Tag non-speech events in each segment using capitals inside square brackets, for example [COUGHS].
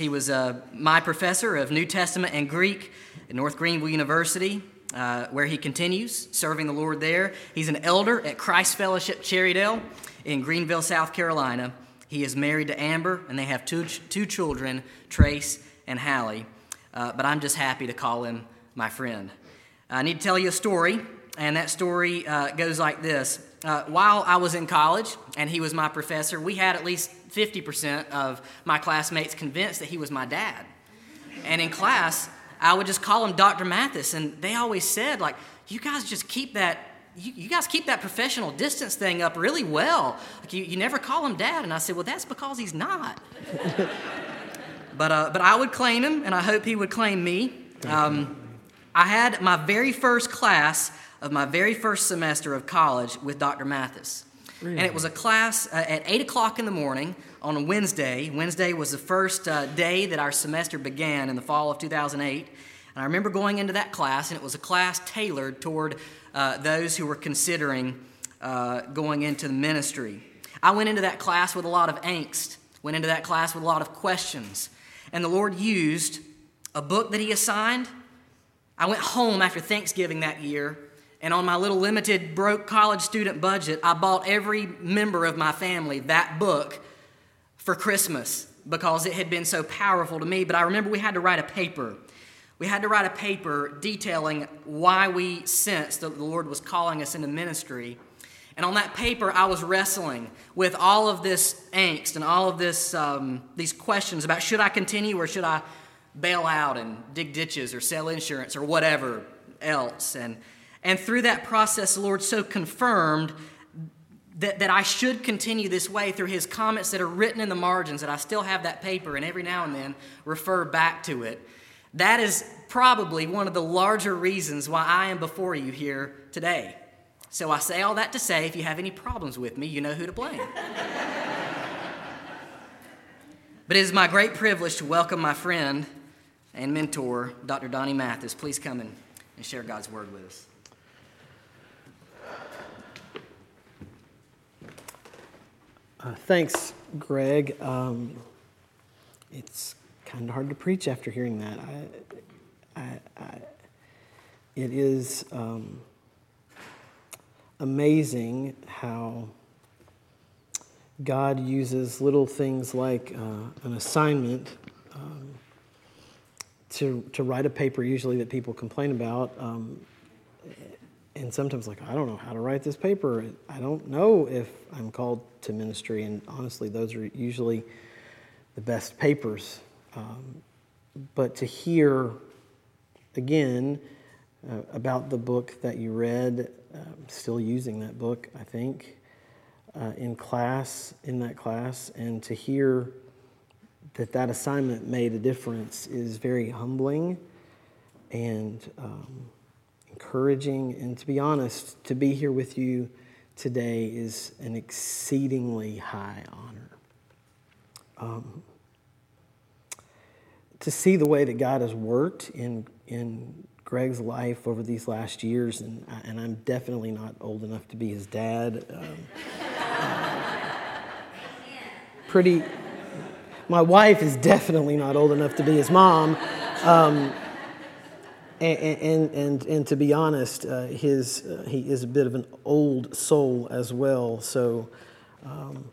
He was uh, my professor of New Testament and Greek at North Greenville University, uh, where he continues serving the Lord there. He's an elder at Christ Fellowship Cherrydale in Greenville, South Carolina. He is married to Amber, and they have two, two children, Trace and Hallie. Uh, but I'm just happy to call him my friend. I need to tell you a story, and that story uh, goes like this. Uh, while I was in college and he was my professor, we had at least 50% of my classmates convinced that he was my dad. And in class, I would just call him Dr. Mathis, and they always said, like, you guys just keep that, you, you guys keep that professional distance thing up really well. Like, you, you never call him dad. And I said, well, that's because he's not. [LAUGHS] but, uh, but I would claim him, and I hope he would claim me. Um, I had my very first class of my very first semester of college with Dr. Mathis. Really? And it was a class uh, at 8 o'clock in the morning on a Wednesday. Wednesday was the first uh, day that our semester began in the fall of 2008. And I remember going into that class, and it was a class tailored toward uh, those who were considering uh, going into the ministry. I went into that class with a lot of angst, went into that class with a lot of questions. And the Lord used a book that He assigned. I went home after Thanksgiving that year and on my little limited broke college student budget, I bought every member of my family that book for Christmas because it had been so powerful to me. But I remember we had to write a paper. We had to write a paper detailing why we sensed that the Lord was calling us into ministry. And on that paper, I was wrestling with all of this angst and all of this, um, these questions about should I continue or should I bail out and dig ditches or sell insurance or whatever else. And and through that process, the Lord so confirmed that, that I should continue this way through his comments that are written in the margins, that I still have that paper and every now and then refer back to it. That is probably one of the larger reasons why I am before you here today. So I say all that to say if you have any problems with me, you know who to blame. [LAUGHS] but it is my great privilege to welcome my friend and mentor, Dr. Donnie Mathis. Please come and, and share God's word with us. Uh, thanks, Greg. Um, it's kind of hard to preach after hearing that. I, I, I, it is um, amazing how God uses little things like uh, an assignment um, to, to write a paper, usually that people complain about. Um, and sometimes like i don't know how to write this paper. I don't know if i'm called to ministry and honestly those are usually the best papers. Um, but to hear again uh, about the book that you read uh, still using that book i think uh, in class in that class and to hear that that assignment made a difference is very humbling and um, encouraging. And to be honest, to be here with you today is an exceedingly high honor. Um, to see the way that God has worked in, in Greg's life over these last years, and, and I'm definitely not old enough to be his dad. Um, [LAUGHS] pretty, my wife is definitely not old enough to be his mom. Um, and, and, and, to be honest, uh, his, uh, he is a bit of an old soul as well. So, um,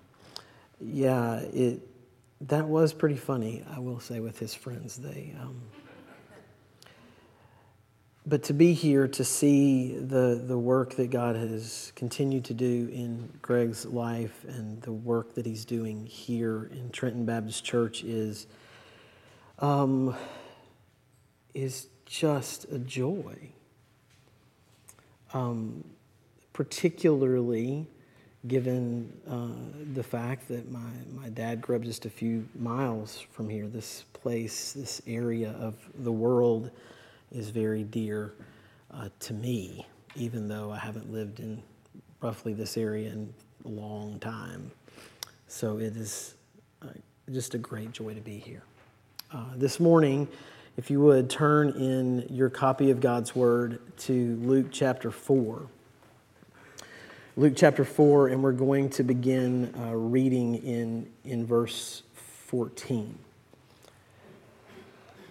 yeah, it, that was pretty funny, I will say, with his friends. They, um, but to be here to see the, the work that God has continued to do in Greg's life and the work that he's doing here in Trenton Baptist Church is, um, is just a joy. Um, particularly given uh, the fact that my, my dad grew up just a few miles from here. This place, this area of the world is very dear uh, to me, even though I haven't lived in roughly this area in a long time. So it is uh, just a great joy to be here. Uh, this morning, if you would turn in your copy of God's Word to Luke chapter 4. Luke chapter 4, and we're going to begin uh, reading in, in verse 14.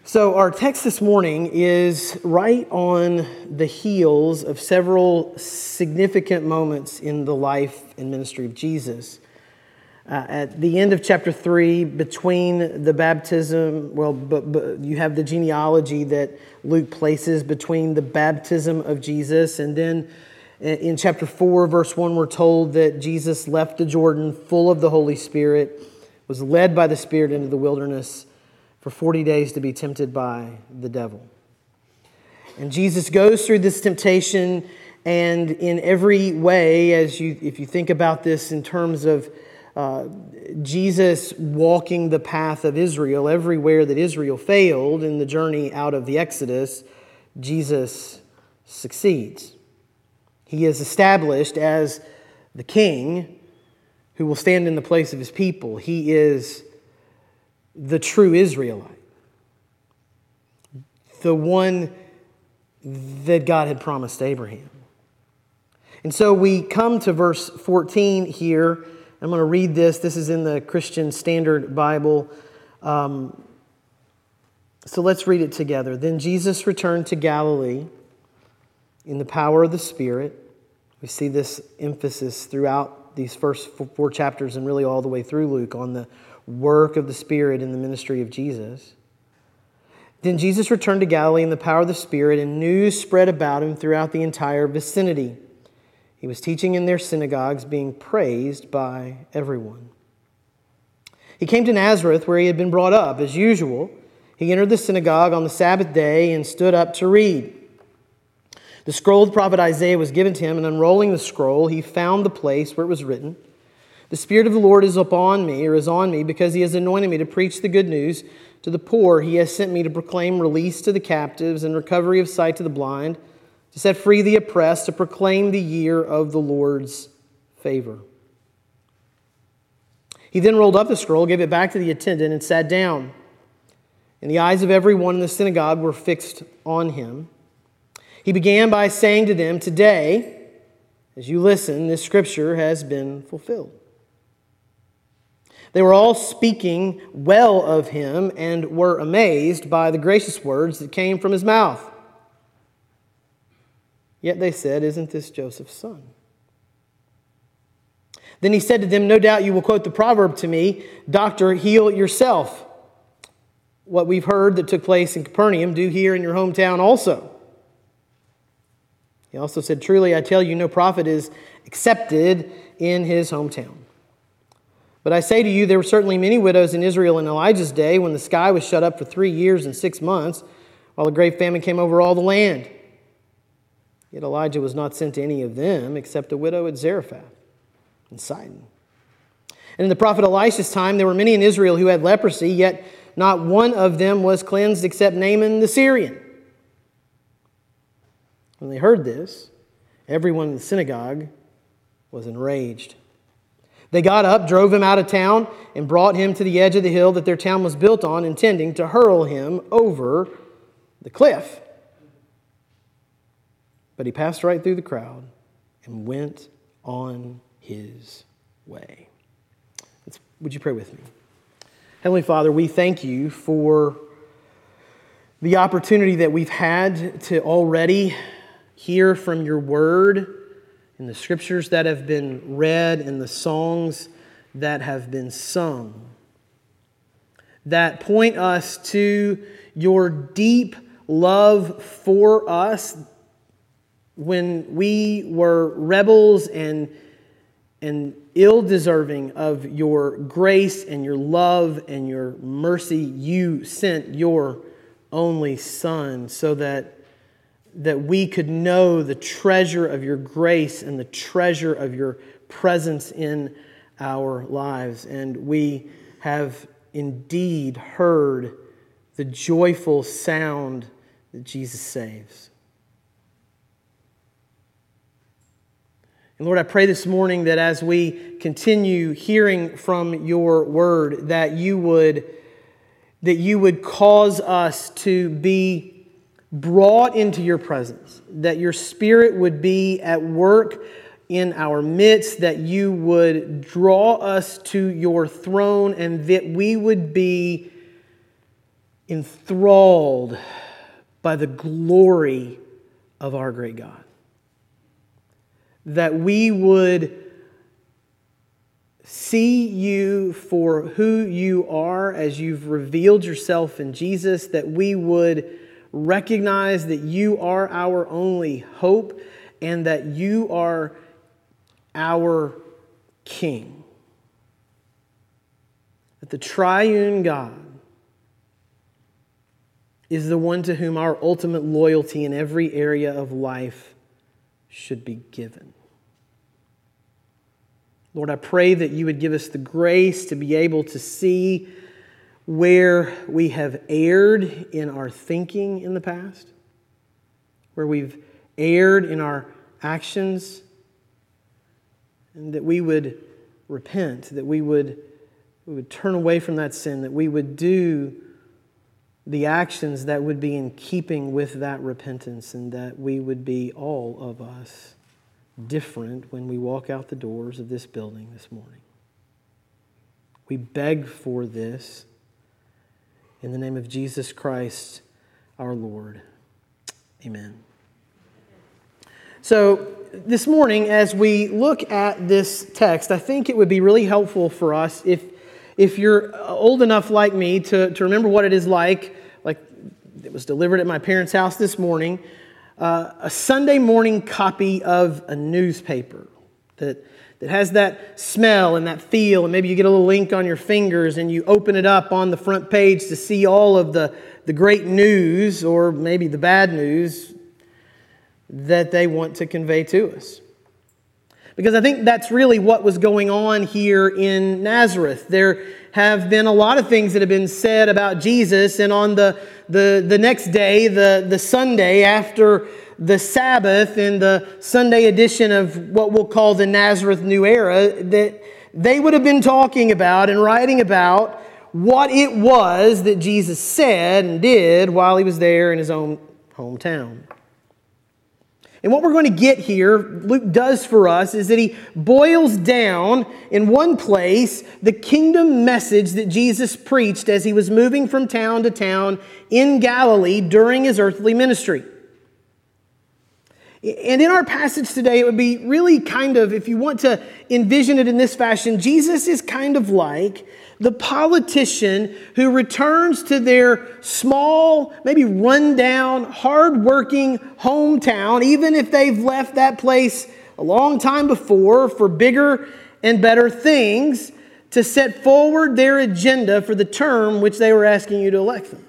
So, our text this morning is right on the heels of several significant moments in the life and ministry of Jesus. Uh, at the end of chapter 3, between the baptism, well, you have the genealogy that Luke places between the baptism of Jesus. And then in chapter 4, verse 1, we're told that Jesus left the Jordan full of the Holy Spirit, was led by the Spirit into the wilderness for 40 days to be tempted by the devil. And Jesus goes through this temptation, and in every way, as you, if you think about this in terms of Jesus walking the path of Israel, everywhere that Israel failed in the journey out of the Exodus, Jesus succeeds. He is established as the king who will stand in the place of his people. He is the true Israelite, the one that God had promised Abraham. And so we come to verse 14 here. I'm going to read this. This is in the Christian Standard Bible. Um, so let's read it together. Then Jesus returned to Galilee in the power of the Spirit. We see this emphasis throughout these first four chapters and really all the way through Luke on the work of the Spirit in the ministry of Jesus. Then Jesus returned to Galilee in the power of the Spirit, and news spread about him throughout the entire vicinity. He was teaching in their synagogues, being praised by everyone. He came to Nazareth, where he had been brought up. As usual, he entered the synagogue on the Sabbath day and stood up to read. The scroll of the prophet Isaiah was given to him, and unrolling the scroll, he found the place where it was written. The Spirit of the Lord is upon me, or is on me, because he has anointed me to preach the good news to the poor. He has sent me to proclaim release to the captives and recovery of sight to the blind, to set free the oppressed, to proclaim the year of the Lord's favor. He then rolled up the scroll, gave it back to the attendant, and sat down. And the eyes of everyone in the synagogue were fixed on him. He began by saying to them, Today, as you listen, this scripture has been fulfilled. They were all speaking well of him and were amazed by the gracious words that came from his mouth. Yet they said, Isn't this Joseph's son? Then he said to them, No doubt you will quote the proverb to me, Doctor, heal yourself. What we've heard that took place in Capernaum, do here in your hometown also. He also said, Truly I tell you, no prophet is accepted in his hometown. But I say to you, there were certainly many widows in Israel in Elijah's day when the sky was shut up for three years and six months, while a great famine came over all the land. Yet Elijah was not sent to any of them except a widow at Zarephath in Sidon. And in the prophet Elisha's time, there were many in Israel who had leprosy, yet not one of them was cleansed except Naaman the Syrian. When they heard this, everyone in the synagogue was enraged. They got up, drove him out of town, and brought him to the edge of the hill that their town was built on, intending to hurl him over the cliff. But he passed right through the crowd and went on his way. Would you pray with me? Heavenly Father, we thank you for the opportunity that we've had to already hear from your word in the scriptures that have been read, and the songs that have been sung, that point us to your deep love for us when we were rebels and, and ill deserving of your grace and your love and your mercy. You sent your only Son so that that we could know the treasure of your grace and the treasure of your presence in our lives. And we have indeed heard the joyful sound that Jesus saves. And Lord, I pray this morning that as we continue hearing from your word, that you would, that you would cause us to be brought into your presence, that your spirit would be at work in our midst, that you would draw us to your throne, and that we would be enthralled by the glory of our great God. That we would see you for who you are as you've revealed yourself in Jesus, that we would recognize that you are our only hope and that you are our King. That the triune God is the one to whom our ultimate loyalty in every area of life should be given. Lord, I pray that you would give us the grace to be able to see where we have erred in our thinking in the past, where we've erred in our actions, and that we would repent, that we would, we would turn away from that sin, that we would do the actions that would be in keeping with that repentance, and that we would be, all of us, different when we walk out the doors of this building this morning. We beg for this in the name of Jesus Christ, our Lord. Amen. So, this morning, as we look at this text, I think it would be really helpful for us if, if you're old enough like me to, to remember what it is like, like it was delivered at my parents' house this morning, uh, a Sunday morning copy of a newspaper that, that has that smell and that feel, and maybe you get a little ink on your fingers and you open it up on the front page to see all of the, the great news or maybe the bad news that they want to convey to us. Because I think that's really what was going on here in Nazareth. There have been a lot of things that have been said about Jesus, and on the, the, the next day, the, the Sunday after the Sabbath, in the Sunday edition of what we'll call the Nazareth New Era, that they would have been talking about and writing about what it was that Jesus said and did while he was there in his own hometown. And what we're going to get here, Luke does for us, is that he boils down in one place the kingdom message that Jesus preached as he was moving from town to town in Galilee during his earthly ministry. And in our passage today, it would be really kind of, if you want to envision it in this fashion, Jesus is kind of like the politician who returns to their small, maybe rundown, hardworking hometown, even if they've left that place a long time before for bigger and better things, to set forward their agenda for the term which they were asking you to elect them.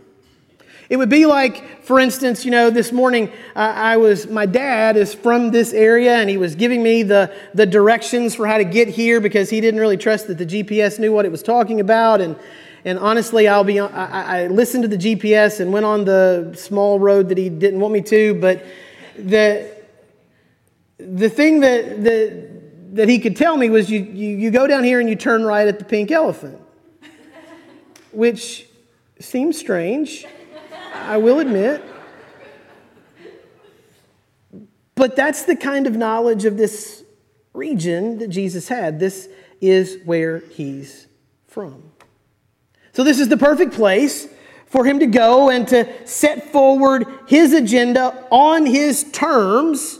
It would be like, for instance, you know, this morning uh, I was, my dad is from this area and he was giving me the, the directions for how to get here because he didn't really trust that the GPS knew what it was talking about. And, and honestly, I'll be, I, I listened to the GPS and went on the small road that he didn't want me to, but the, the thing that, that, that he could tell me was you, you, you go down here and you turn right at the pink elephant, which seems strange. I will admit. But that's the kind of knowledge of this region that Jesus had. This is where he's from. So, this is the perfect place for him to go and to set forward his agenda on his terms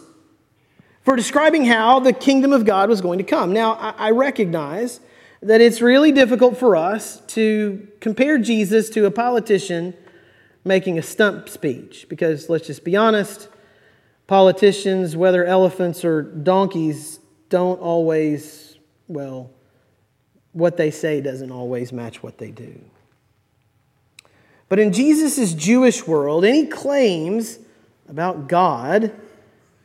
for describing how the kingdom of God was going to come. Now, I recognize that it's really difficult for us to compare Jesus to a politician making a stump speech because let's just be honest, politicians, whether elephants or donkeys, don't always, well, what they say doesn't always match what they do. But in Jesus' Jewish world, any claims about God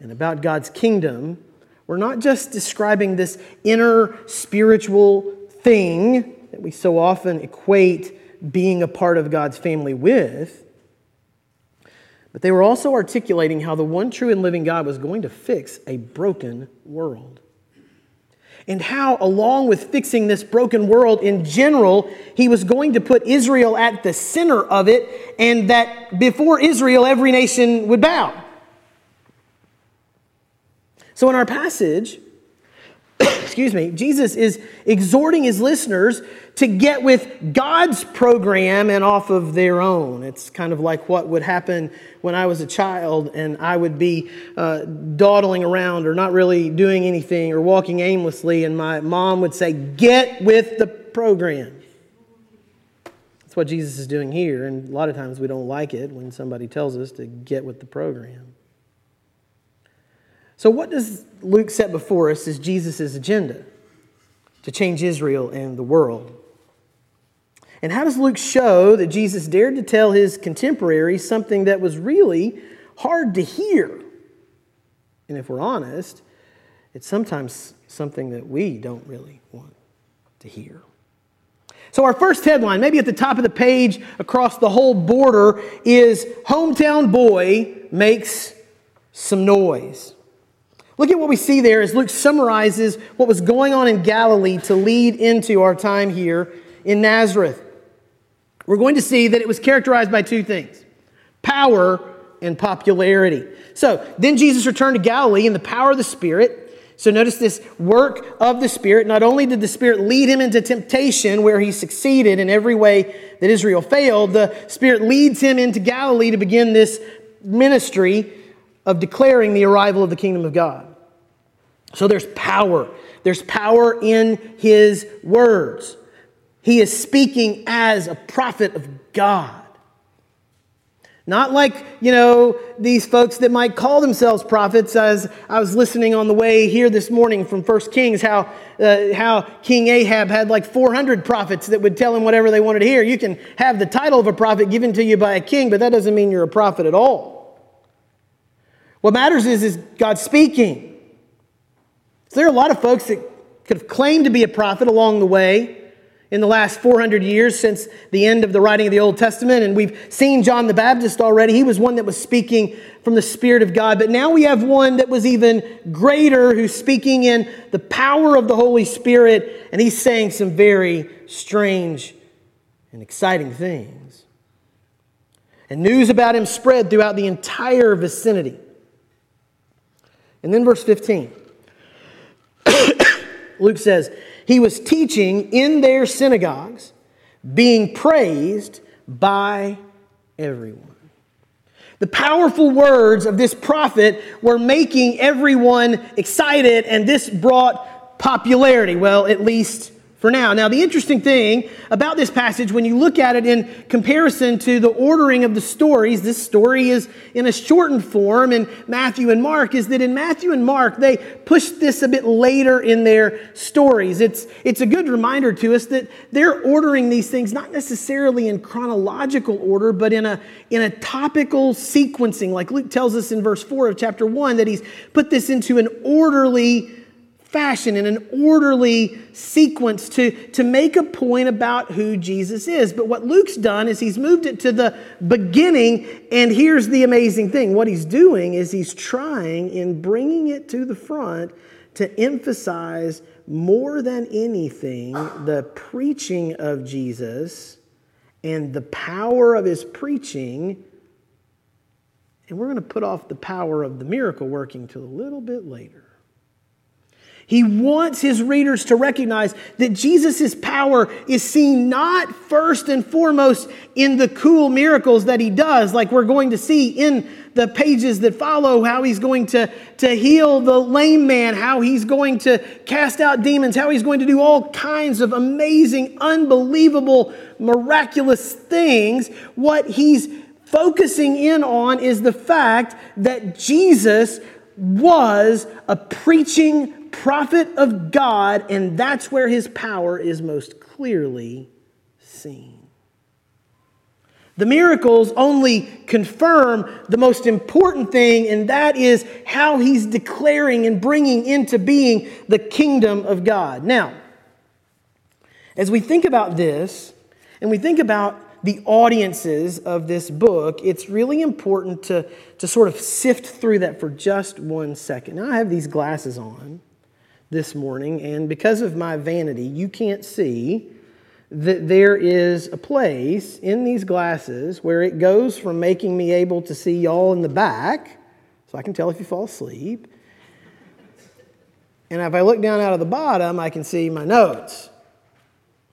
and about God's kingdom were not just describing this inner spiritual thing that we so often equate being a part of God's family with, but they were also articulating how the one true and living God was going to fix a broken world. And how, along with fixing this broken world in general, he was going to put Israel at the center of it, and that before Israel, every nation would bow. So, in our passage, [COUGHS] excuse me, Jesus is exhorting his listeners to get with God's program and off of their own. It's kind of like what would happen when I was a child and I would be uh, dawdling around or not really doing anything or walking aimlessly, and my mom would say, Get with the program. That's what Jesus is doing here, and a lot of times we don't like it when somebody tells us to get with the program. So, what does Luke set before us as Jesus' agenda to change Israel and the world? And how does Luke show that Jesus dared to tell his contemporaries something that was really hard to hear? And if we're honest, it's sometimes something that we don't really want to hear. So, our first headline, maybe at the top of the page across the whole border, is Hometown Boy Makes Some Noise. Look at what we see there as Luke summarizes what was going on in Galilee to lead into our time here in Nazareth. We're going to see that it was characterized by two things power and popularity. So then Jesus returned to Galilee in the power of the Spirit. So notice this work of the Spirit. Not only did the Spirit lead him into temptation where he succeeded in every way that Israel failed, the Spirit leads him into Galilee to begin this ministry of declaring the arrival of the kingdom of God. So there's power. There's power in his words. He is speaking as a prophet of God. Not like, you know, these folks that might call themselves prophets. As I was listening on the way here this morning from 1 Kings, how, uh, how King Ahab had like 400 prophets that would tell him whatever they wanted to hear. You can have the title of a prophet given to you by a king, but that doesn't mean you're a prophet at all. What matters is, is God speaking. So there are a lot of folks that could have claimed to be a prophet along the way in the last 400 years since the end of the writing of the Old Testament. And we've seen John the Baptist already. He was one that was speaking from the Spirit of God. But now we have one that was even greater who's speaking in the power of the Holy Spirit. And he's saying some very strange and exciting things. And news about him spread throughout the entire vicinity. And then verse 15. [COUGHS] Luke says, He was teaching in their synagogues, being praised by everyone. The powerful words of this prophet were making everyone excited, and this brought popularity. Well, at least for now. Now, the interesting thing about this passage, when you look at it in comparison to the ordering of the stories, this story is in a shortened form in Matthew and Mark, is that in Matthew and Mark, they push this a bit later in their stories. It's, it's a good reminder to us that they're ordering these things not necessarily in chronological order, but in a, in a topical sequencing. Like Luke tells us in verse 4 of chapter 1 that he's put this into an orderly fashion, in an orderly sequence to, to make a point about who Jesus is. But what Luke's done is he's moved it to the beginning, and here's the amazing thing. What he's doing is he's trying, in bringing it to the front, to emphasize more than anything the preaching of Jesus and the power of his preaching. And we're going to put off the power of the miracle working till a little bit later. He wants his readers to recognize that Jesus' power is seen not first and foremost in the cool miracles that he does, like we're going to see in the pages that follow, how he's going to, to heal the lame man, how he's going to cast out demons, how he's going to do all kinds of amazing, unbelievable, miraculous things. What he's focusing in on is the fact that Jesus was a preaching prophet of God, and that's where his power is most clearly seen. The miracles only confirm the most important thing, and that is how he's declaring and bringing into being the kingdom of God. Now, as we think about this, and we think about the audiences of this book, it's really important to, to sort of sift through that for just one second. Now, I have these glasses on this morning, and because of my vanity, you can't see that there is a place in these glasses where it goes from making me able to see y'all in the back, so I can tell if you fall asleep, And if I look down out of the bottom, I can see my notes.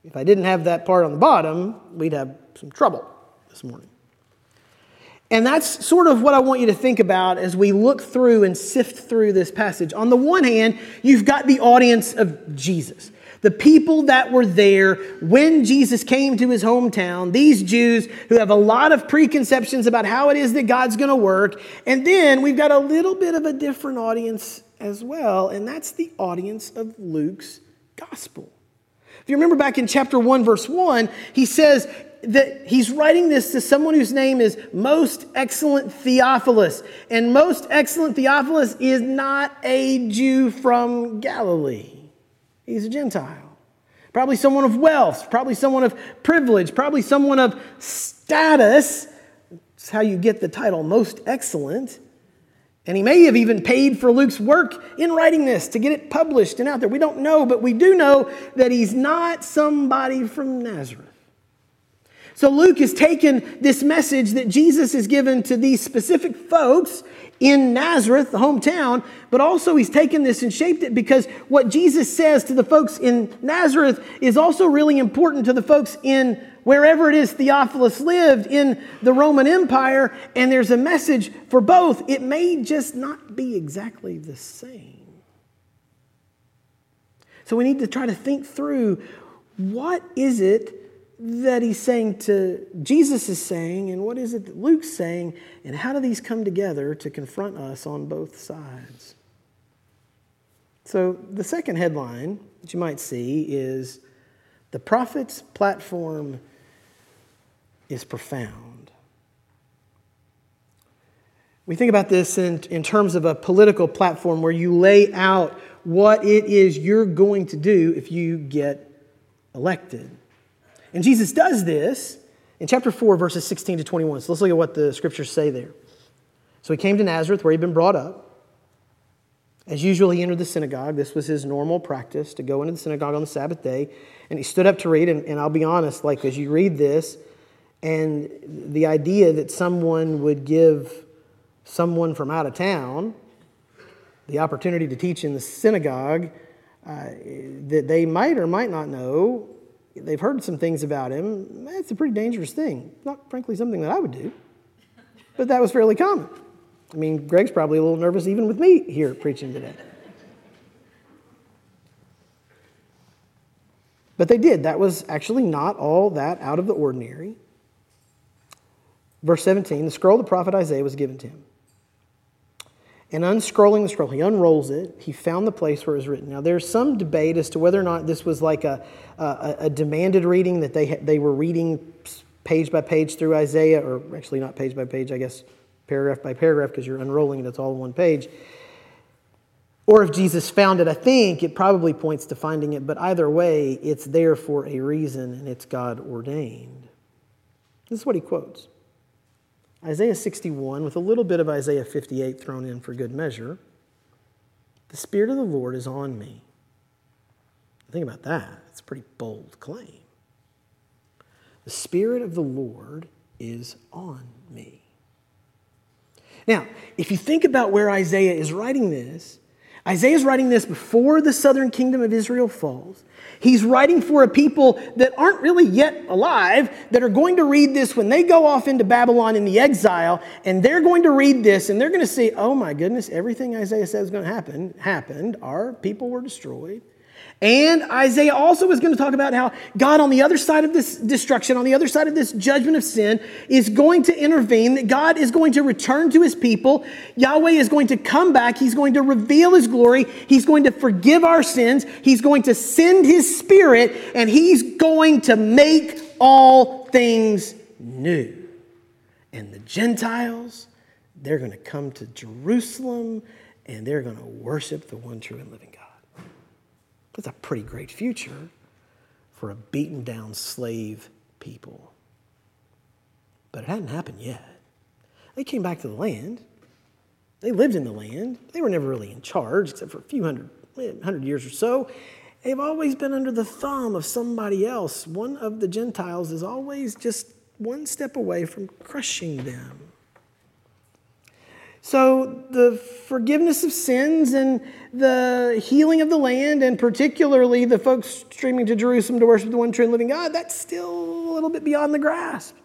If I didn't have that part on the bottom, we'd have some trouble this morning. And that's sort of what I want you to think about as we look through and sift through this passage. On the one hand, you've got the audience of Jesus. The people that were there when Jesus came to his hometown, these Jews who have a lot of preconceptions about how it is that God's going to work. And then we've got a little bit of a different audience as well, and that's the audience of Luke's gospel. If you remember back in chapter 1, verse 1, he says that he's writing this to someone whose name is Most Excellent Theophilus. And Most Excellent Theophilus is not a Jew from Galilee. He's a Gentile. Probably someone of wealth, probably someone of privilege, probably someone of status. That's how you get the title most excellent. And he may have even paid for Luke's work in writing this to get it published and out there. We don't know, but we do know that he's not somebody from Nazareth. So Luke has taken this message that Jesus has given to these specific folks in Nazareth, the hometown, but also he's taken this and shaped it because what Jesus says to the folks in Nazareth is also really important to the folks in wherever it is Theophilus lived in the Roman Empire, and there's a message for both. It may just not be exactly the same. So we need to try to think through what is it that he's saying to Jesus is saying, and what is it that Luke's saying, and how do these come together to confront us on both sides? So, the second headline that you might see is The Prophet's Platform is Profound. We think about this in, in terms of a political platform where you lay out what it is you're going to do if you get elected. And Jesus does this in chapter 4, verses 16 to 21. So let's look at what the scriptures say there. So he came to Nazareth, where he'd been brought up. As usual, he entered the synagogue. This was his normal practice to go into the synagogue on the Sabbath day. And he stood up to read. And, and I'll be honest, like as you read this, and the idea that someone would give someone from out of town the opportunity to teach in the synagogue uh, that they might or might not know they've heard some things about him. That's a pretty dangerous thing. Not, frankly, something that I would do, but that was fairly common. I mean, Greg's probably a little nervous even with me here preaching today. But they did. That was actually not all that out of the ordinary. Verse 17 the scroll of the prophet Isaiah was given to him. And unscrolling the scroll, he unrolls it. He found the place where it was written. Now, there's some debate as to whether or not this was like a, a, a demanded reading, that they, they were reading page by page through Isaiah, or actually not page by page, I guess paragraph by paragraph, because you're unrolling it, it's all one page. Or if Jesus found it, I think it probably points to finding it, but either way, it's there for a reason and it's God ordained. This is what he quotes. Isaiah 61, with a little bit of Isaiah 58 thrown in for good measure. The Spirit of the Lord is on me. Think about that. It's a pretty bold claim. The Spirit of the Lord is on me. Now, if you think about where Isaiah is writing this, Isaiah is writing this before the southern kingdom of Israel falls. He's writing for a people that aren't really yet alive, that are going to read this when they go off into Babylon in the exile, and they're going to read this and they're going to see, oh my goodness, everything Isaiah says is going to happen happened. Our people were destroyed. And Isaiah also is going to talk about how God, on the other side of this destruction, on the other side of this judgment of sin, is going to intervene, that God is going to return to his people. Yahweh is going to come back. He's going to reveal his glory. He's going to forgive our sins. He's going to send his spirit, and he's going to make all things new. And the Gentiles, they're going to come to Jerusalem and they're going to worship the one true and living. That's a pretty great future for a beaten down slave people. But it hadn't happened yet. They came back to the land. They lived in the land. They were never really in charge, except for a few hundred, hundred years or so. They've always been under the thumb of somebody else. One of the Gentiles is always just one step away from crushing them. So, the forgiveness of sins and the healing of the land, and particularly the folks streaming to Jerusalem to worship the one true and living God, that's still a little bit beyond the grasp.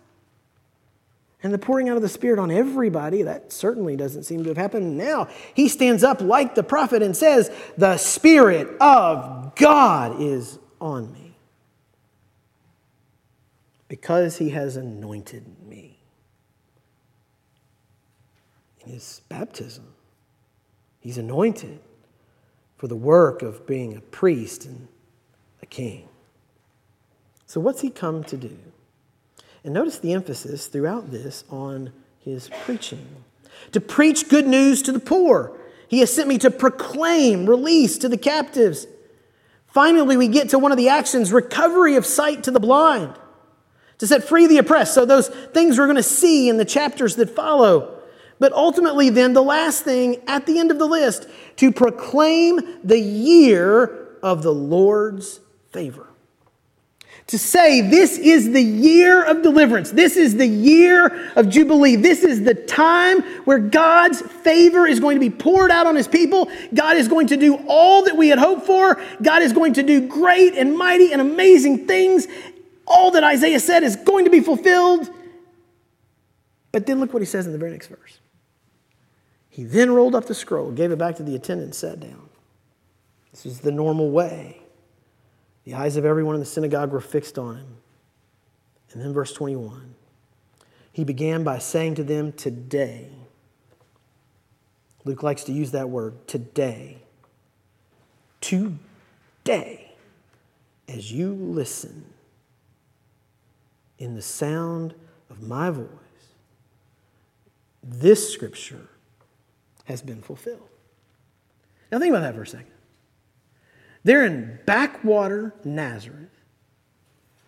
And the pouring out of the Spirit on everybody, that certainly doesn't seem to have happened. Now, he stands up like the prophet and says, The Spirit of God is on me because he has anointed me. His baptism, he's anointed for the work of being a priest and a king. So, what's he come to do? And notice the emphasis throughout this on his preaching to preach good news to the poor. He has sent me to proclaim release to the captives. Finally, we get to one of the actions recovery of sight to the blind, to set free the oppressed. So, those things we're going to see in the chapters that follow. But ultimately, then, the last thing at the end of the list to proclaim the year of the Lord's favor to say this is the year of deliverance. This is the year of Jubilee. This is the time where God's favor is going to be poured out on his people. God is going to do all that we had hoped for. God is going to do great and mighty and amazing things. All that Isaiah said is going to be fulfilled. But then look what he says in the very next verse. He then rolled up the scroll, gave it back to the attendant, sat down. This is the normal way. The eyes of everyone in the synagogue were fixed on him. And then, verse 21 he began by saying to them, Today. Luke likes to use that word, today. Today, as you listen in the sound of my voice, this scripture has been fulfilled. Now, think about that for a second. They're in backwater Nazareth,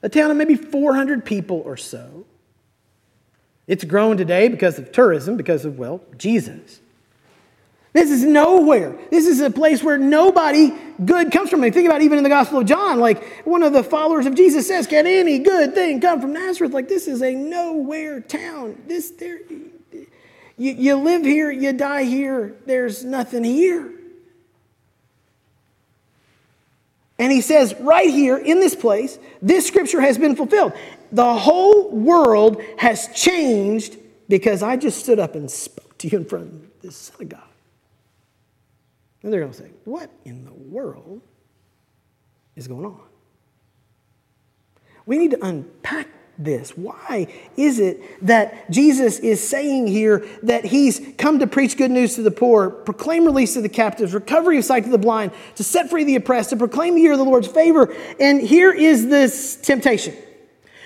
a town of maybe 400 people or so. It's grown today because of tourism, because of, well, Jesus. This is nowhere. This is a place where nobody good comes from. I think about even in the Gospel of John, like one of the followers of Jesus says, Can any good thing come from Nazareth? Like this is a nowhere town. This there you, you live here, you die here, there's nothing here. And he says, right here in this place, this scripture has been fulfilled. The whole world has changed because I just stood up and spoke to you in front of this synagogue. And they're going to say, What in the world is going on? We need to unpack this? Why is it that Jesus is saying here that he's come to preach good news to the poor, proclaim release to the captives, recovery of sight to the blind, to set free the oppressed, to proclaim the year of the Lord's favor? And here is this temptation.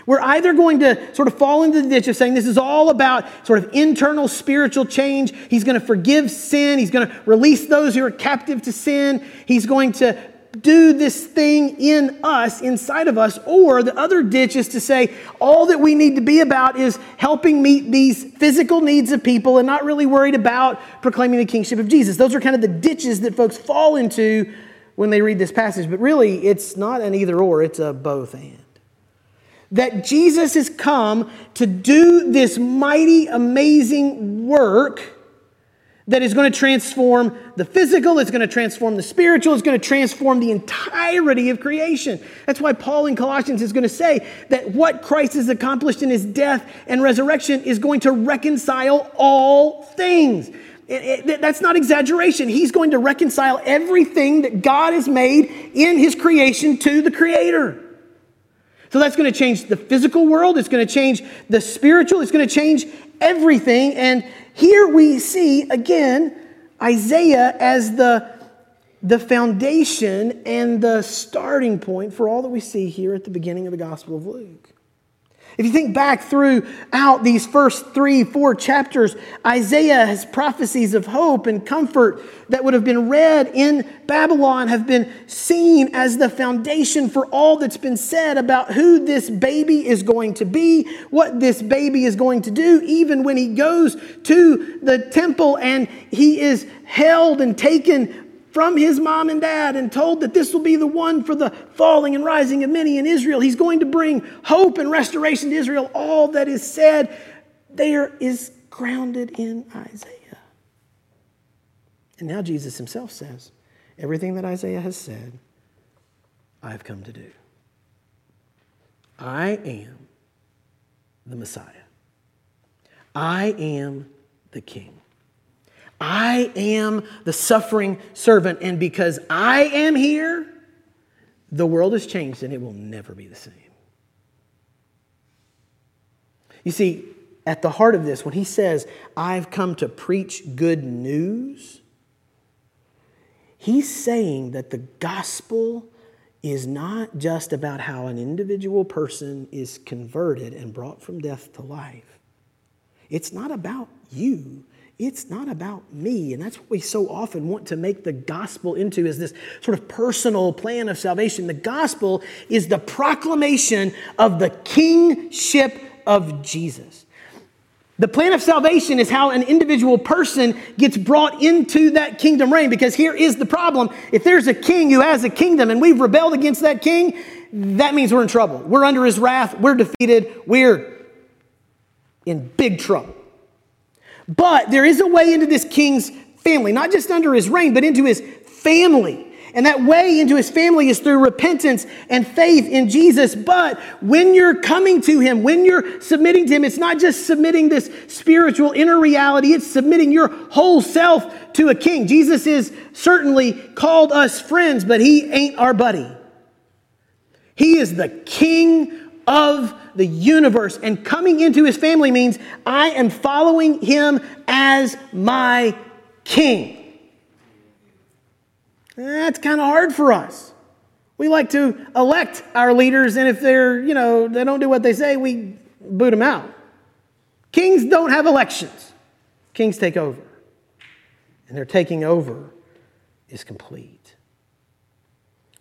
We're either going to sort of fall into the ditch of saying this is all about sort of internal spiritual change. He's going to forgive sin. He's going to release those who are captive to sin. He's going to do this thing in us, inside of us, or the other ditch is to say all that we need to be about is helping meet these physical needs of people and not really worried about proclaiming the kingship of Jesus. Those are kind of the ditches that folks fall into when they read this passage, but really it's not an either or, it's a both and. That Jesus has come to do this mighty, amazing work that is going to transform the physical, it's going to transform the spiritual, it's going to transform the entirety of creation. That's why Paul in Colossians is going to say that what Christ has accomplished in his death and resurrection is going to reconcile all things. It, it, that's not exaggeration. He's going to reconcile everything that God has made in his creation to the Creator. So that's going to change the physical world, it's going to change the spiritual, it's going to change everything. And here we see again Isaiah as the, the foundation and the starting point for all that we see here at the beginning of the Gospel of Luke. If you think back throughout these first three, four chapters, Isaiah has prophecies of hope and comfort that would have been read in Babylon, have been seen as the foundation for all that's been said about who this baby is going to be, what this baby is going to do, even when he goes to the temple and he is held and taken from his mom and dad and told that this will be the one for the falling and rising of many in Israel. He's going to bring hope and restoration to Israel. All that is said there is grounded in Isaiah. And now Jesus himself says, Everything that Isaiah has said, I've come to do. I am the Messiah. I am the King. I am the suffering servant. And because I am here, the world has changed and it will never be the same. You see, at the heart of this, when he says, I've come to preach good news, he's saying that the gospel is not just about how an individual person is converted and brought from death to life. It's not about you. It's not about me. And that's what we so often want to make the gospel into is this sort of personal plan of salvation. The gospel is the proclamation of the kingship of Jesus. The plan of salvation is how an individual person gets brought into that kingdom reign. Because here is the problem if there's a king who has a kingdom and we've rebelled against that king, that means we're in trouble. We're under his wrath, we're defeated, we're in big trouble. But there is a way into this king's family, not just under his reign, but into his family. And that way into his family is through repentance and faith in Jesus. But when you're coming to him, when you're submitting to him, it's not just submitting this spiritual inner reality, it's submitting your whole self to a king. Jesus is certainly called us friends, but he ain't our buddy. He is the king of the universe. And coming into his family means I am following him as my king. That's kind of hard for us. We like to elect our leaders, and if they're, you know, they don't do what they say, we boot them out. Kings don't have elections, kings take over. And their taking over is complete.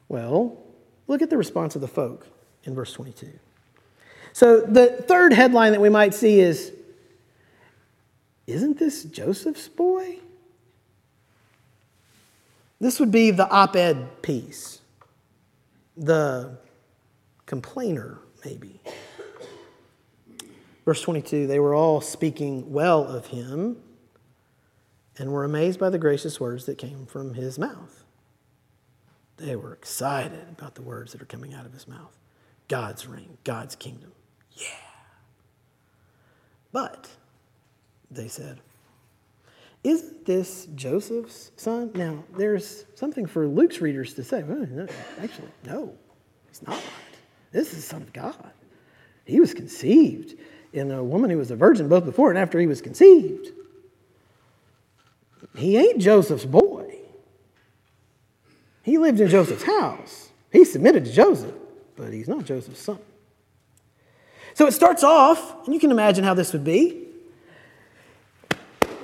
Well, look at the response of the folk in verse 22. So the third headline that we might see is Isn't this Joseph's boy? This would be the op ed piece, the complainer, maybe. Verse 22 they were all speaking well of him and were amazed by the gracious words that came from his mouth. They were excited about the words that are coming out of his mouth God's reign, God's kingdom. Yeah. But, they said, isn't this Joseph's son? Now, there's something for Luke's readers to say. Actually, no, he's not. This is the Son of God. He was conceived in a woman who was a virgin both before and after he was conceived. He ain't Joseph's boy. He lived in Joseph's house. He submitted to Joseph, but he's not Joseph's son. So it starts off, and you can imagine how this would be.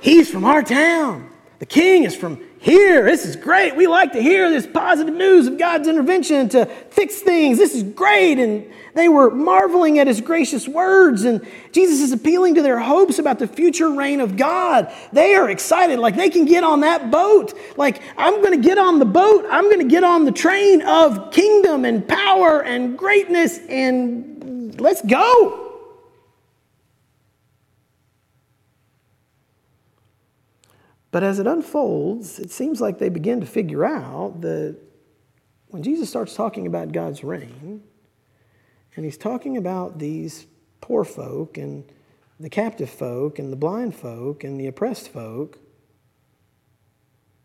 He's from our town. The king is from here. This is great. We like to hear this positive news of God's intervention to fix things. This is great. And they were marveling at his gracious words. And Jesus is appealing to their hopes about the future reign of God. They are excited, like they can get on that boat. Like, I'm going to get on the boat. I'm going to get on the train of kingdom and power and greatness. And let's go. But as it unfolds, it seems like they begin to figure out that when Jesus starts talking about God's reign, and he's talking about these poor folk and the captive folk and the blind folk and the oppressed folk,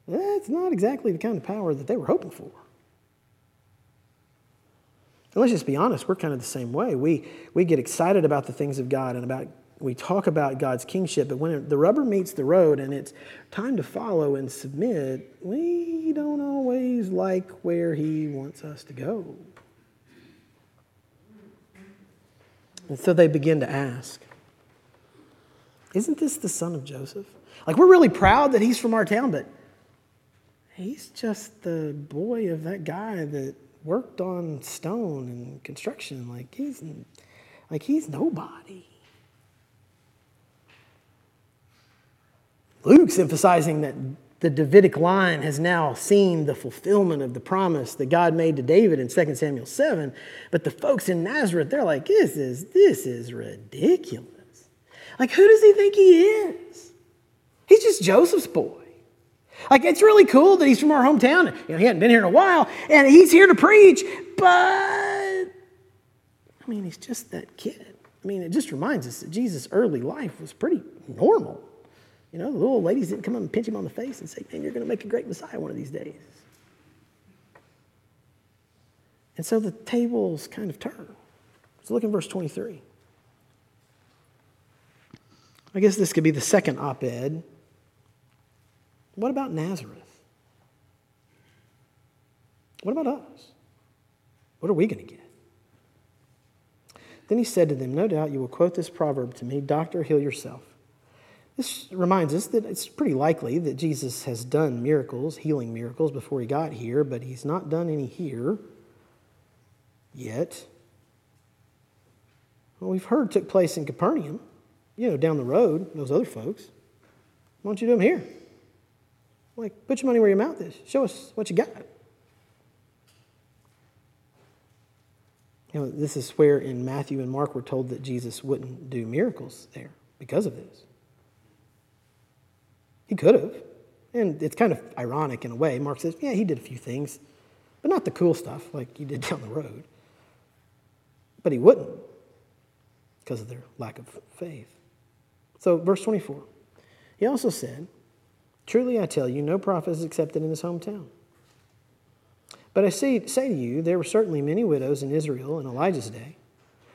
that's not exactly the kind of power that they were hoping for. And let's just be honest, we're kind of the same way. We, we get excited about the things of God and about we talk about God's kingship, but when the rubber meets the road and it's time to follow and submit, we don't always like where He wants us to go. And so they begin to ask Isn't this the son of Joseph? Like, we're really proud that he's from our town, but he's just the boy of that guy that worked on stone and construction. Like, he's, like, he's nobody. Luke's emphasizing that the Davidic line has now seen the fulfillment of the promise that God made to David in 2 Samuel 7. But the folks in Nazareth, they're like, this is, this is ridiculous. Like, who does he think he is? He's just Joseph's boy. Like, it's really cool that he's from our hometown. You know, he hadn't been here in a while, and he's here to preach, but I mean, he's just that kid. I mean, it just reminds us that Jesus' early life was pretty normal. You know, the little ladies didn't come up and pinch him on the face and say, Man, you're going to make a great Messiah one of these days. And so the tables kind of turn. So look in verse 23. I guess this could be the second op ed. What about Nazareth? What about us? What are we going to get? Then he said to them, No doubt you will quote this proverb to me Doctor, heal yourself. This reminds us that it's pretty likely that Jesus has done miracles, healing miracles, before he got here, but he's not done any here yet. Well, we've heard took place in Capernaum, you know, down the road, those other folks. Why don't you do them here? Like, put your money where your mouth is. Show us what you got. You know, this is where in Matthew and Mark we're told that Jesus wouldn't do miracles there because of this. He could have. And it's kind of ironic in a way. Mark says, yeah, he did a few things, but not the cool stuff like he did [LAUGHS] down the road. But he wouldn't because of their lack of faith. So, verse 24. He also said, Truly I tell you, no prophet is accepted in his hometown. But I say, say to you, there were certainly many widows in Israel in Elijah's day,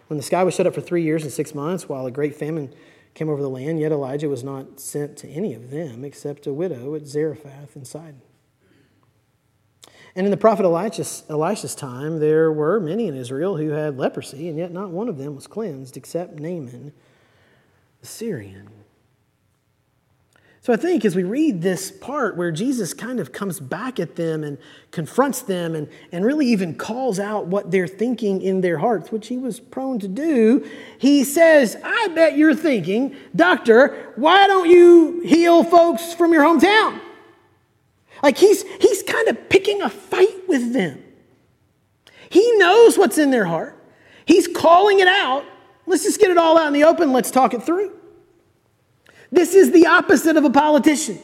when the sky was shut up for three years and six months, while a great famine came over the land, yet Elijah was not sent to any of them except a widow at Zarephath in Sidon. And in the prophet Elisha's, Elisha's time, there were many in Israel who had leprosy, and yet not one of them was cleansed except Naaman the Syrian. So I think as we read this part where Jesus kind of comes back at them and confronts them and, and really even calls out what they're thinking in their hearts, which he was prone to do, he says, I bet you're thinking, Doctor, why don't you heal folks from your hometown? Like he's, he's kind of picking a fight with them. He knows what's in their heart, he's calling it out. Let's just get it all out in the open, let's talk it through. This is the opposite of a politician.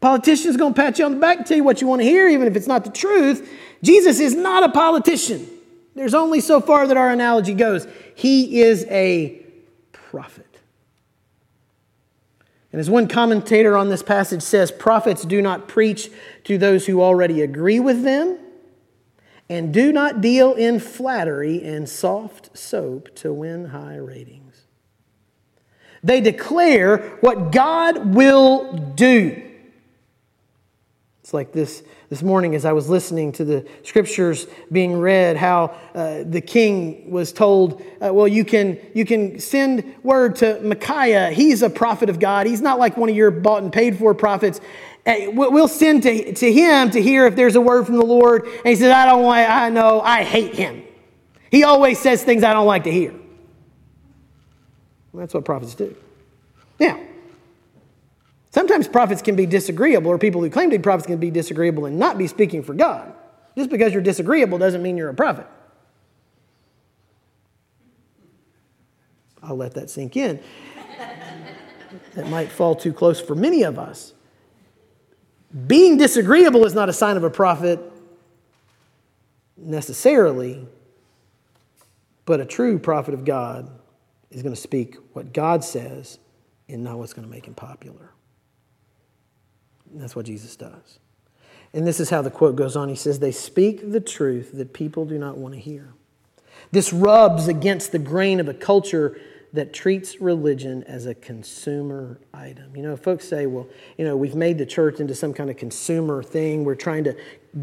Politician's going to pat you on the back and tell you what you want to hear, even if it's not the truth. Jesus is not a politician. There's only so far that our analogy goes. He is a prophet. And as one commentator on this passage says, prophets do not preach to those who already agree with them and do not deal in flattery and soft soap to win high ratings. They declare what God will do. It's like this this morning as I was listening to the scriptures being read, how uh, the king was told, uh, Well, you can, you can send word to Micaiah. He's a prophet of God. He's not like one of your bought and paid for prophets. We'll send to, to him to hear if there's a word from the Lord. And he says, I don't want, I know, I hate him. He always says things I don't like to hear. That's what prophets do. Now, sometimes prophets can be disagreeable, or people who claim to be prophets can be disagreeable and not be speaking for God. Just because you're disagreeable doesn't mean you're a prophet. I'll let that sink in. [LAUGHS] that might fall too close for many of us. Being disagreeable is not a sign of a prophet necessarily, but a true prophet of God is going to speak what God says and not what's going to make him popular. And that's what Jesus does. And this is how the quote goes on. He says, They speak the truth that people do not want to hear. This rubs against the grain of a culture that treats religion as a consumer item. You know, folks say, well, you know, we've made the church into some kind of consumer thing. We're trying to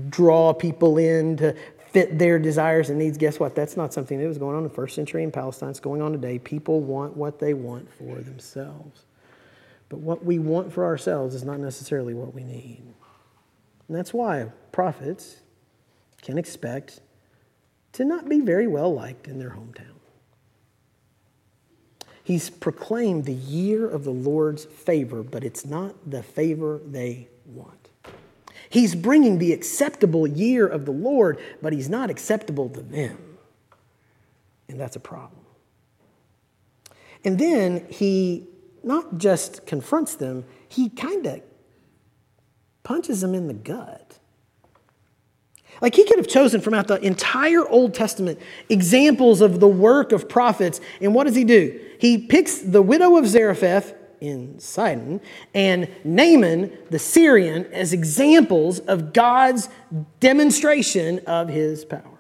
draw people in to fit their desires and needs. Guess what? That's not something that was going on in the first century in Palestine. It's going on today. People want what they want for themselves. But what we want for ourselves is not necessarily what we need. And that's why prophets can expect to not be very well liked in their hometown. He's proclaimed the year of the Lord's favor, but it's not the favor they want. He's bringing the acceptable year of the Lord, but he's not acceptable to them. And that's a problem. And then he not just confronts them, he kind of punches them in the gut. Like he could have chosen from out the entire Old Testament examples of the work of prophets. And what does he do? He picks the widow of Zarephath in Sidon and Naaman the Syrian as examples of God's demonstration of his power.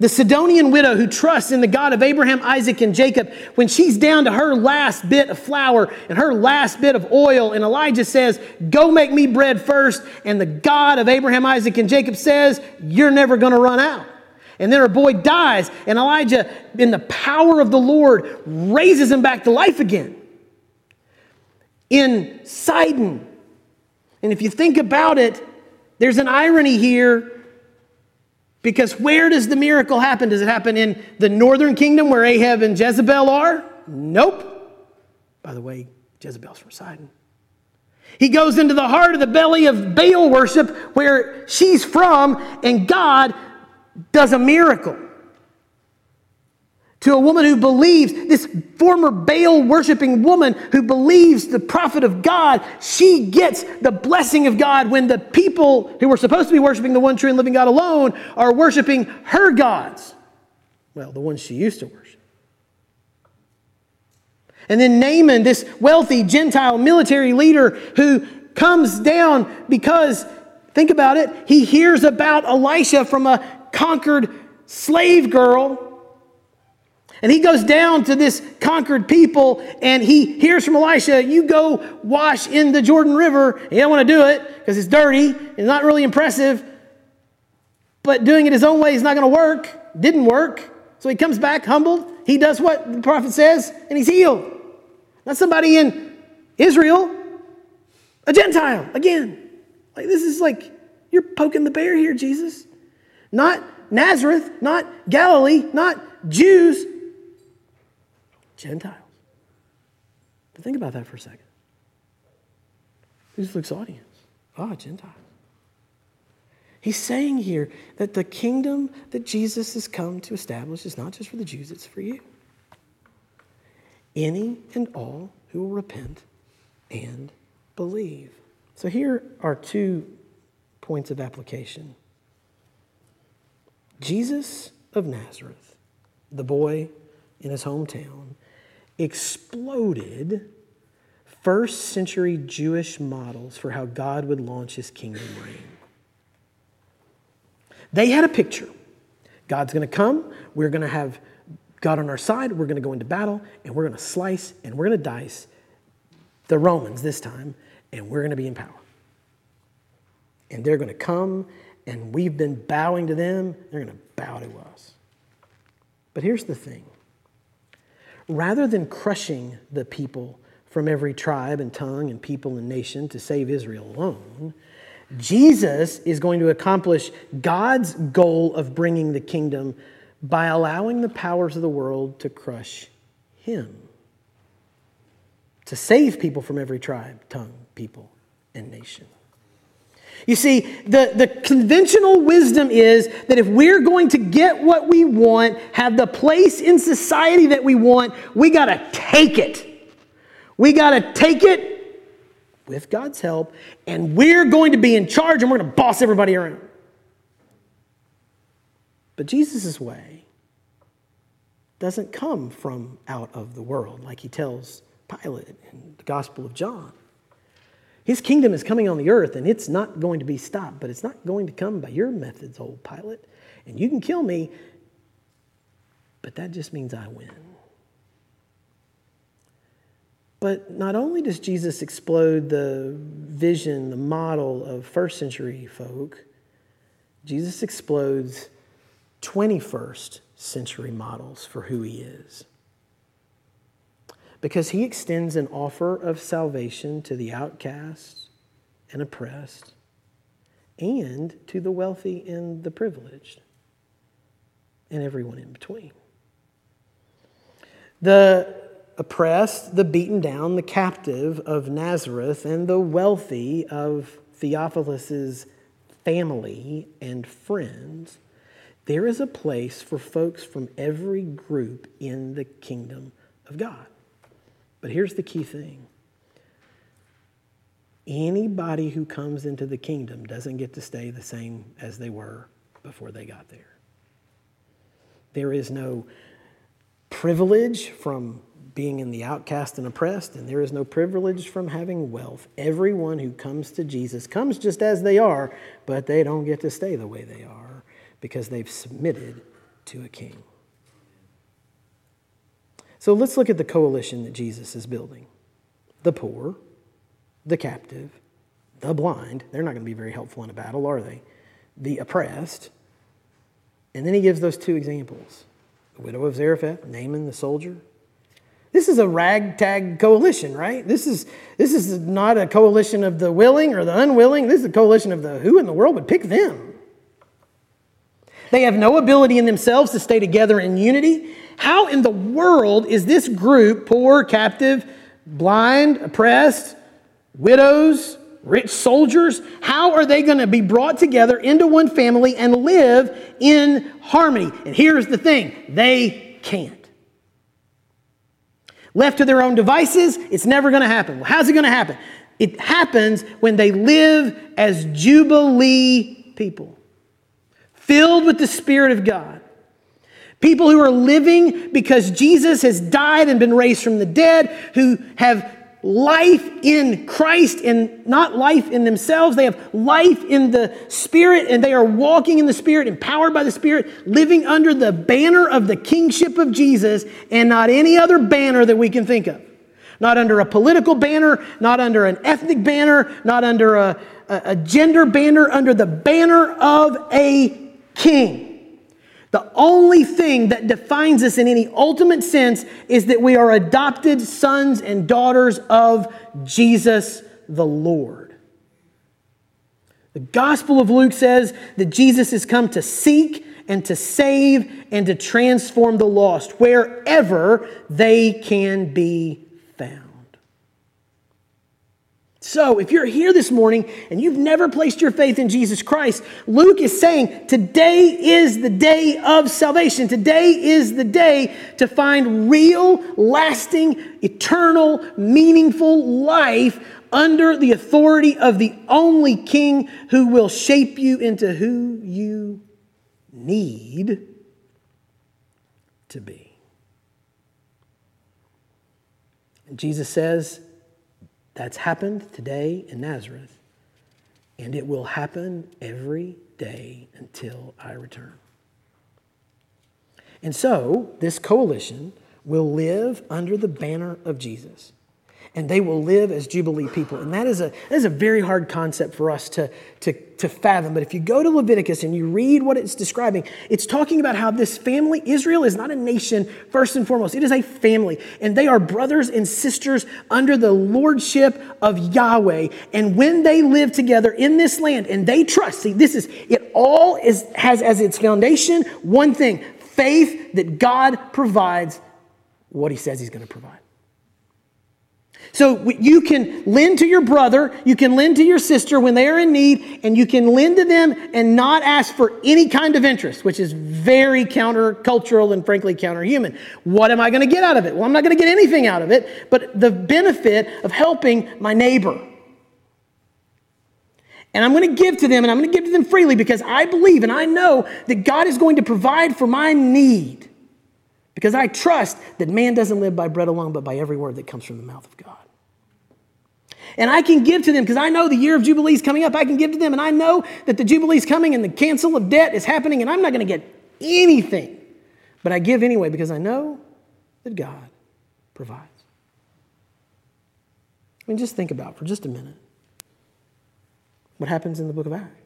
The Sidonian widow who trusts in the God of Abraham, Isaac, and Jacob, when she's down to her last bit of flour and her last bit of oil, and Elijah says, Go make me bread first, and the God of Abraham, Isaac, and Jacob says, You're never going to run out. And then her boy dies, and Elijah, in the power of the Lord, raises him back to life again. In Sidon. And if you think about it, there's an irony here because where does the miracle happen? Does it happen in the northern kingdom where Ahab and Jezebel are? Nope. By the way, Jezebel's from Sidon. He goes into the heart of the belly of Baal worship where she's from, and God does a miracle to a woman who believes, this former Baal worshiping woman who believes the prophet of God, she gets the blessing of God when the people who were supposed to be worshiping the one true and living God alone are worshiping her gods. Well, the ones she used to worship. And then Naaman, this wealthy Gentile military leader who comes down because, think about it, he hears about Elisha from a conquered slave girl and he goes down to this conquered people and he hears from Elisha, You go wash in the Jordan River. He don't want to do it because it's dirty. It's not really impressive. But doing it his own way is not going to work. Didn't work. So he comes back humbled. He does what the prophet says and he's healed. Not somebody in Israel, a Gentile again. Like this is like you're poking the bear here, Jesus. Not Nazareth, not Galilee, not Jews, Gentiles. But think about that for a second. Who's Luke's audience? Ah, Gentiles. He's saying here that the kingdom that Jesus has come to establish is not just for the Jews, it's for you. Any and all who will repent and believe. So here are two points of application. Jesus of Nazareth, the boy in his hometown, exploded first century Jewish models for how God would launch his kingdom reign. They had a picture. God's going to come, we're going to have God on our side, we're going to go into battle, and we're going to slice and we're going to dice the Romans this time, and we're going to be in power. And they're going to come, and we've been bowing to them, they're going to bow to us. But here's the thing rather than crushing the people from every tribe and tongue and people and nation to save Israel alone, Jesus is going to accomplish God's goal of bringing the kingdom by allowing the powers of the world to crush him, to save people from every tribe, tongue, people, and nation. You see, the, the conventional wisdom is that if we're going to get what we want, have the place in society that we want, we got to take it. We got to take it with God's help, and we're going to be in charge and we're going to boss everybody around. But Jesus' way doesn't come from out of the world, like he tells Pilate in the Gospel of John. His kingdom is coming on the earth and it's not going to be stopped, but it's not going to come by your methods, old Pilate. And you can kill me, but that just means I win. But not only does Jesus explode the vision, the model of first century folk, Jesus explodes 21st century models for who he is because he extends an offer of salvation to the outcast and oppressed and to the wealthy and the privileged and everyone in between. The oppressed, the beaten down, the captive of Nazareth, and the wealthy of Theophilus's family and friends, there is a place for folks from every group in the kingdom of God. But here's the key thing Anybody who comes into the kingdom doesn't get to stay the same as they were before they got there. There is no privilege from being in the outcast and oppressed, and there is no privilege from having wealth. Everyone who comes to Jesus comes just as they are, but they don't get to stay the way they are because they've submitted to a king. So let's look at the coalition that Jesus is building the poor, the captive, the blind. They're not going to be very helpful in a battle, are they? The oppressed. And then he gives those two examples the widow of Zarephath, Naaman the soldier. This is a ragtag coalition, right? This is, this is not a coalition of the willing or the unwilling. This is a coalition of the who in the world would pick them. They have no ability in themselves to stay together in unity. How in the world is this group, poor, captive, blind, oppressed, widows, rich soldiers, how are they going to be brought together into one family and live in harmony? And here's the thing they can't. Left to their own devices, it's never going to happen. Well, how's it going to happen? It happens when they live as Jubilee people, filled with the Spirit of God. People who are living because Jesus has died and been raised from the dead, who have life in Christ and not life in themselves. They have life in the Spirit and they are walking in the Spirit, empowered by the Spirit, living under the banner of the kingship of Jesus and not any other banner that we can think of. Not under a political banner, not under an ethnic banner, not under a, a, a gender banner, under the banner of a king. The only thing that defines us in any ultimate sense is that we are adopted sons and daughters of Jesus the Lord. The Gospel of Luke says that Jesus has come to seek and to save and to transform the lost wherever they can be found. So, if you're here this morning and you've never placed your faith in Jesus Christ, Luke is saying today is the day of salvation. Today is the day to find real, lasting, eternal, meaningful life under the authority of the only King who will shape you into who you need to be. And Jesus says, that's happened today in Nazareth, and it will happen every day until I return. And so, this coalition will live under the banner of Jesus and they will live as Jubilee people. And that is a, that is a very hard concept for us to, to, to fathom. But if you go to Leviticus and you read what it's describing, it's talking about how this family, Israel, is not a nation first and foremost, it is a family. And they are brothers and sisters under the lordship of Yahweh. And when they live together in this land and they trust, see, this is, it all is, has as its foundation one thing faith that God provides what he says he's going to provide. So you can lend to your brother, you can lend to your sister when they are in need, and you can lend to them and not ask for any kind of interest, which is very countercultural and frankly counterhuman. What am I going to get out of it? Well, I'm not going to get anything out of it, but the benefit of helping my neighbor. And I'm going to give to them, and I'm going to give to them freely because I believe and I know that God is going to provide for my need. Because I trust that man doesn't live by bread alone, but by every word that comes from the mouth of God. And I can give to them because I know the year of Jubilee is coming up. I can give to them, and I know that the Jubilee is coming and the cancel of debt is happening, and I'm not going to get anything. But I give anyway because I know that God provides. I mean, just think about for just a minute what happens in the book of Acts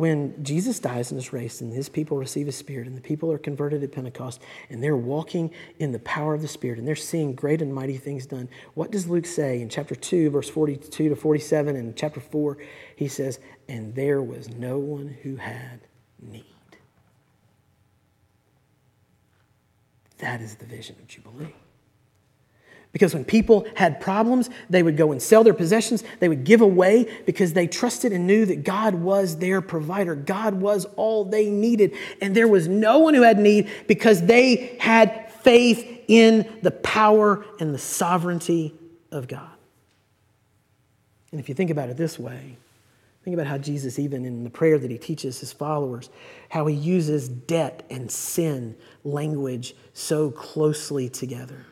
when Jesus dies and is raised, and his people receive his spirit and the people are converted at Pentecost and they're walking in the power of the spirit and they're seeing great and mighty things done, what does Luke say in chapter 2, verse 42 to 47 and chapter 4? He says, And there was no one who had need. That is the vision of Jubilee. Because when people had problems, they would go and sell their possessions. They would give away because they trusted and knew that God was their provider. God was all they needed. And there was no one who had need because they had faith in the power and the sovereignty of God. And if you think about it this way, think about how Jesus, even in the prayer that he teaches his followers, how he uses debt and sin language so closely together.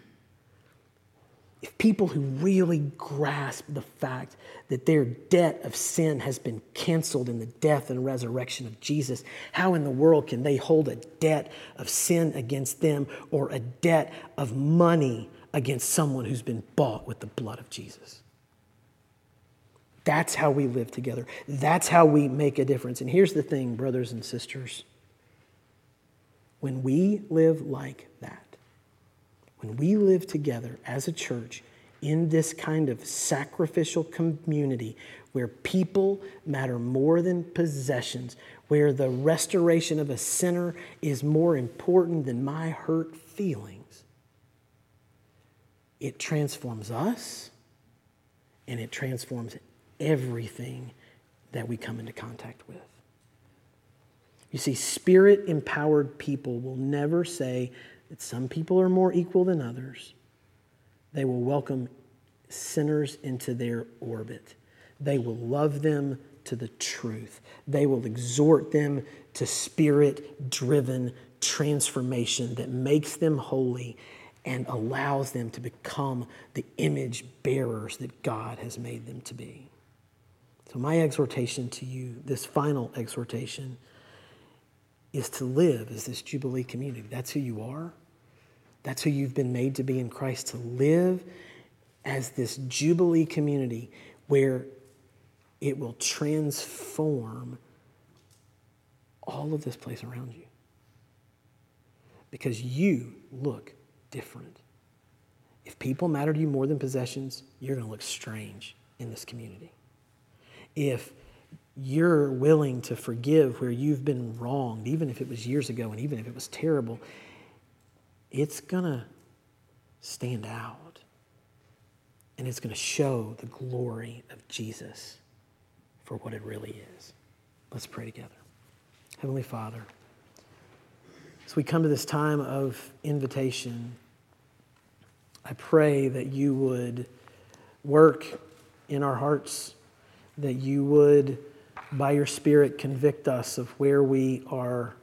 If people who really grasp the fact that their debt of sin has been canceled in the death and resurrection of Jesus, how in the world can they hold a debt of sin against them or a debt of money against someone who's been bought with the blood of Jesus? That's how we live together. That's how we make a difference. And here's the thing, brothers and sisters when we live like that, when we live together as a church in this kind of sacrificial community where people matter more than possessions, where the restoration of a sinner is more important than my hurt feelings, it transforms us and it transforms everything that we come into contact with. You see, spirit empowered people will never say that some people are more equal than others. They will welcome sinners into their orbit. They will love them to the truth. They will exhort them to spirit driven transformation that makes them holy and allows them to become the image bearers that God has made them to be. So, my exhortation to you, this final exhortation, is to live as this Jubilee community. That's who you are. That's who you've been made to be in Christ, to live as this Jubilee community where it will transform all of this place around you. Because you look different. If people matter to you more than possessions, you're going to look strange in this community. If you're willing to forgive where you've been wronged, even if it was years ago and even if it was terrible, it's going to stand out. And it's going to show the glory of Jesus for what it really is. Let's pray together. Heavenly Father, as we come to this time of invitation, I pray that you would work in our hearts, that you would by your Spirit, convict us of where we are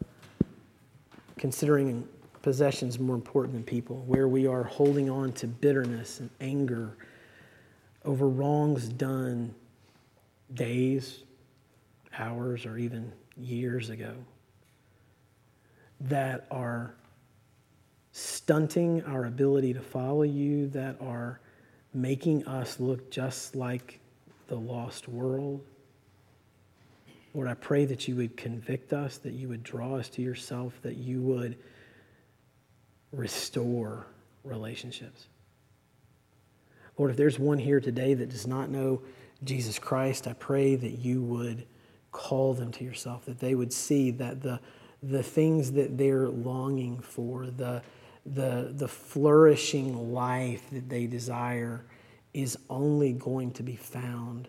considering possessions more important than people, where we are holding on to bitterness and anger over wrongs done days, hours, or even years ago that are stunting our ability to follow you, that are making us look just like the lost world. Lord, I pray that you would convict us, that you would draw us to yourself, that you would restore relationships. Lord, if there's one here today that does not know Jesus Christ, I pray that you would call them to yourself, that they would see that the, the things that they're longing for, the, the, the flourishing life that they desire, is only going to be found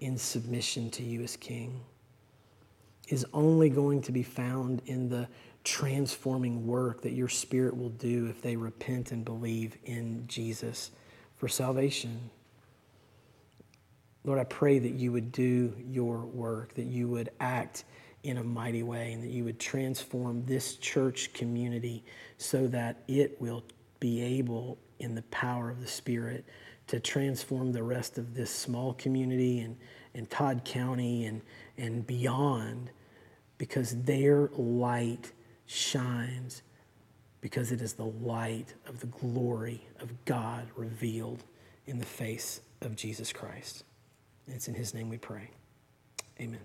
in submission to you as King is only going to be found in the transforming work that your Spirit will do if they repent and believe in Jesus for salvation. Lord, I pray that you would do your work, that you would act in a mighty way, and that you would transform this church community so that it will be able, in the power of the Spirit, to transform the rest of this small community and, and Todd County and, and beyond because their light shines because it is the light of the glory of God revealed in the face of Jesus Christ. And it's in his name we pray. Amen.